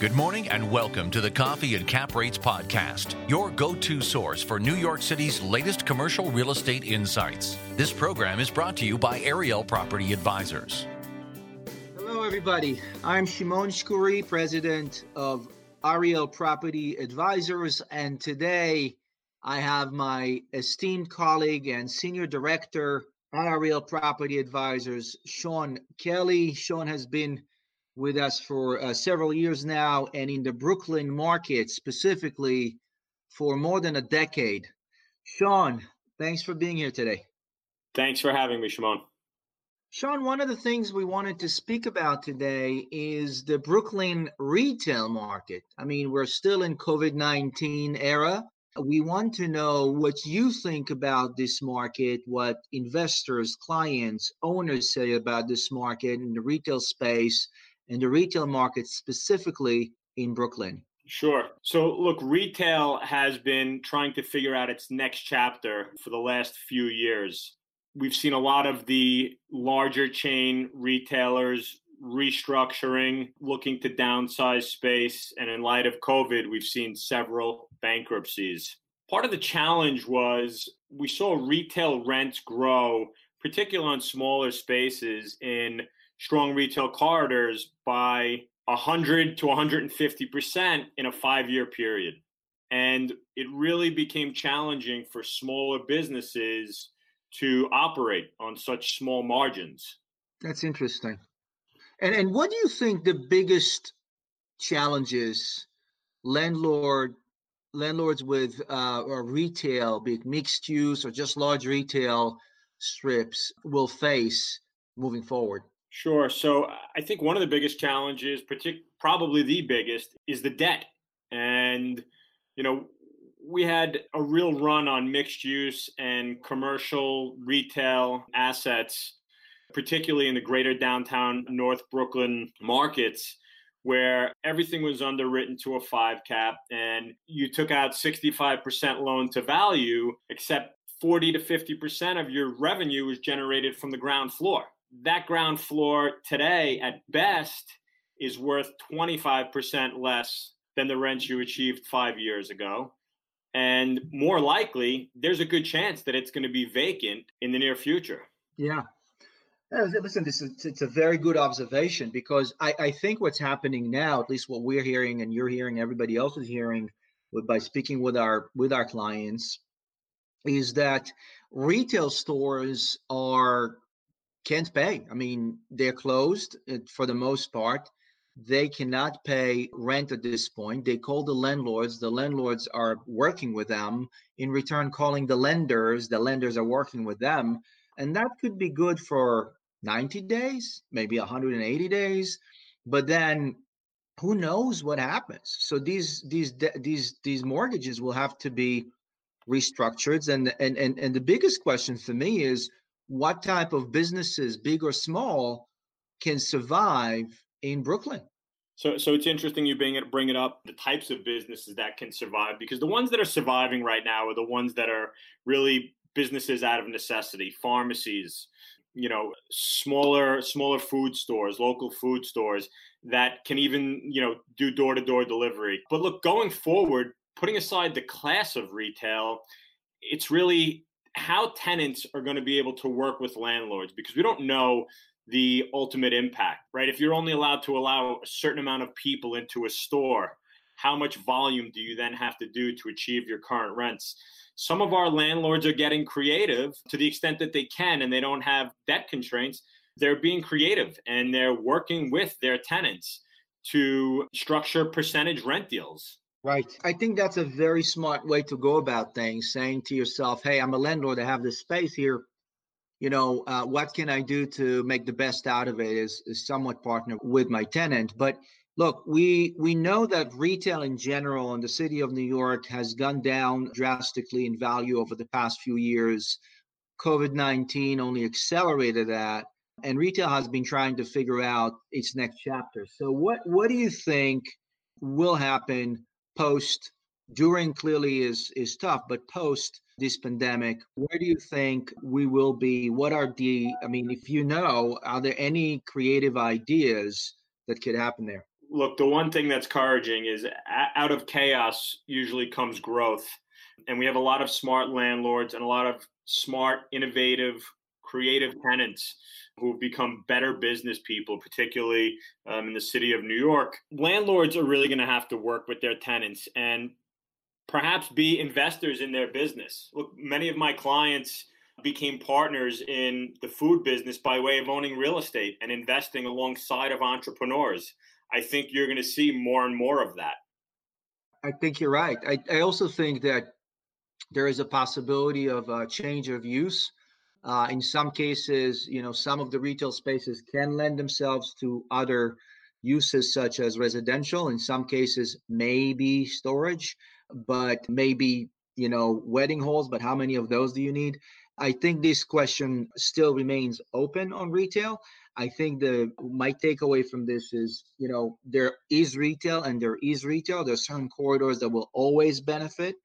Good morning and welcome to the Coffee and Cap Rates podcast, your go to source for New York City's latest commercial real estate insights. This program is brought to you by Ariel Property Advisors. Hello, everybody. I'm Shimon Shkury, president of Ariel Property Advisors, and today I have my esteemed colleague and senior director at Ariel Property Advisors, Sean Kelly. Sean has been with us for uh, several years now and in the Brooklyn market specifically for more than a decade. Sean, thanks for being here today. Thanks for having me, Shimon. Sean, one of the things we wanted to speak about today is the Brooklyn retail market. I mean, we're still in COVID-19 era. We want to know what you think about this market, what investors, clients, owners say about this market in the retail space, and the retail market specifically in Brooklyn? Sure. So, look, retail has been trying to figure out its next chapter for the last few years. We've seen a lot of the larger chain retailers restructuring, looking to downsize space. And in light of COVID, we've seen several bankruptcies. Part of the challenge was we saw retail rents grow, particularly on smaller spaces in strong retail corridors by 100 to 150% in a five year period. And it really became challenging for smaller businesses to operate on such small margins. That's interesting. And, and what do you think the biggest challenges landlord landlords with uh, or retail, be it mixed use or just large retail strips, will face moving forward? Sure. So uh, I think one of the biggest challenges, partic- probably the biggest, is the debt. And, you know, we had a real run on mixed use and commercial retail assets, particularly in the greater downtown North Brooklyn markets, where everything was underwritten to a five cap and you took out 65% loan to value, except 40 to 50% of your revenue was generated from the ground floor that ground floor today at best is worth 25% less than the rents you achieved five years ago. And more likely, there's a good chance that it's going to be vacant in the near future. Yeah. Uh, listen, this is it's a very good observation because I, I think what's happening now, at least what we're hearing and you're hearing, everybody else is hearing by speaking with our with our clients, is that retail stores are can't pay. I mean, they're closed uh, for the most part. They cannot pay rent at this point. They call the landlords. The landlords are working with them. In return, calling the lenders. The lenders are working with them. And that could be good for 90 days, maybe 180 days. But then who knows what happens? So these these these these mortgages will have to be restructured. And and and, and the biggest question for me is what type of businesses, big or small, can survive in Brooklyn. So, so it's interesting you bring it bring it up the types of businesses that can survive because the ones that are surviving right now are the ones that are really businesses out of necessity, pharmacies, you know, smaller smaller food stores, local food stores that can even you know do door to door delivery. But look, going forward, putting aside the class of retail, it's really how tenants are going to be able to work with landlords because we don't know the ultimate impact, right? If you're only allowed to allow a certain amount of people into a store, how much volume do you then have to do to achieve your current rents? Some of our landlords are getting creative to the extent that they can and they don't have debt constraints. They're being creative and they're working with their tenants to structure percentage rent deals. Right. I think that's a very smart way to go about things, saying to yourself, hey, I'm a landlord, I have this space here. You know, uh, what can I do to make the best out of it is, is somewhat partner with my tenant. But look, we we know that retail in general in the city of New York has gone down drastically in value over the past few years. COVID-19 only accelerated that and retail has been trying to figure out its next chapter. So what what do you think will happen post during clearly is is tough but post this pandemic where do you think we will be what are the i mean if you know are there any creative ideas that could happen there Look, the one thing that's encouraging is out of chaos usually comes growth. And we have a lot of smart landlords and a lot of smart, innovative, creative tenants who've become better business people, particularly um, in the city of New York. Landlords are really going to have to work with their tenants and perhaps be investors in their business. Look, many of my clients became partners in the food business by way of owning real estate and investing alongside of entrepreneurs. I think you're going to see more and more of that. I think you're right. I, I also think that there is a possibility of a change of use. Uh, in some cases, you know, some of the retail spaces can lend themselves to other uses such as residential. In some cases, maybe storage, but maybe you know wedding halls. But how many of those do you need? I think this question still remains open on retail. I think the my takeaway from this is, you know, there is retail and there is retail. There's certain corridors that will always benefit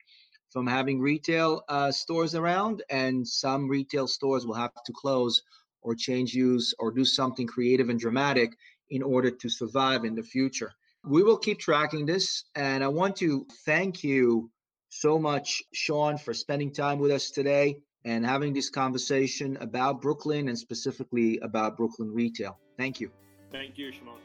from having retail uh, stores around, and some retail stores will have to close or change use or do something creative and dramatic in order to survive in the future. We will keep tracking this, and I want to thank you so much, Sean, for spending time with us today and having this conversation about Brooklyn and specifically about Brooklyn retail. Thank you. Thank you, Shimon.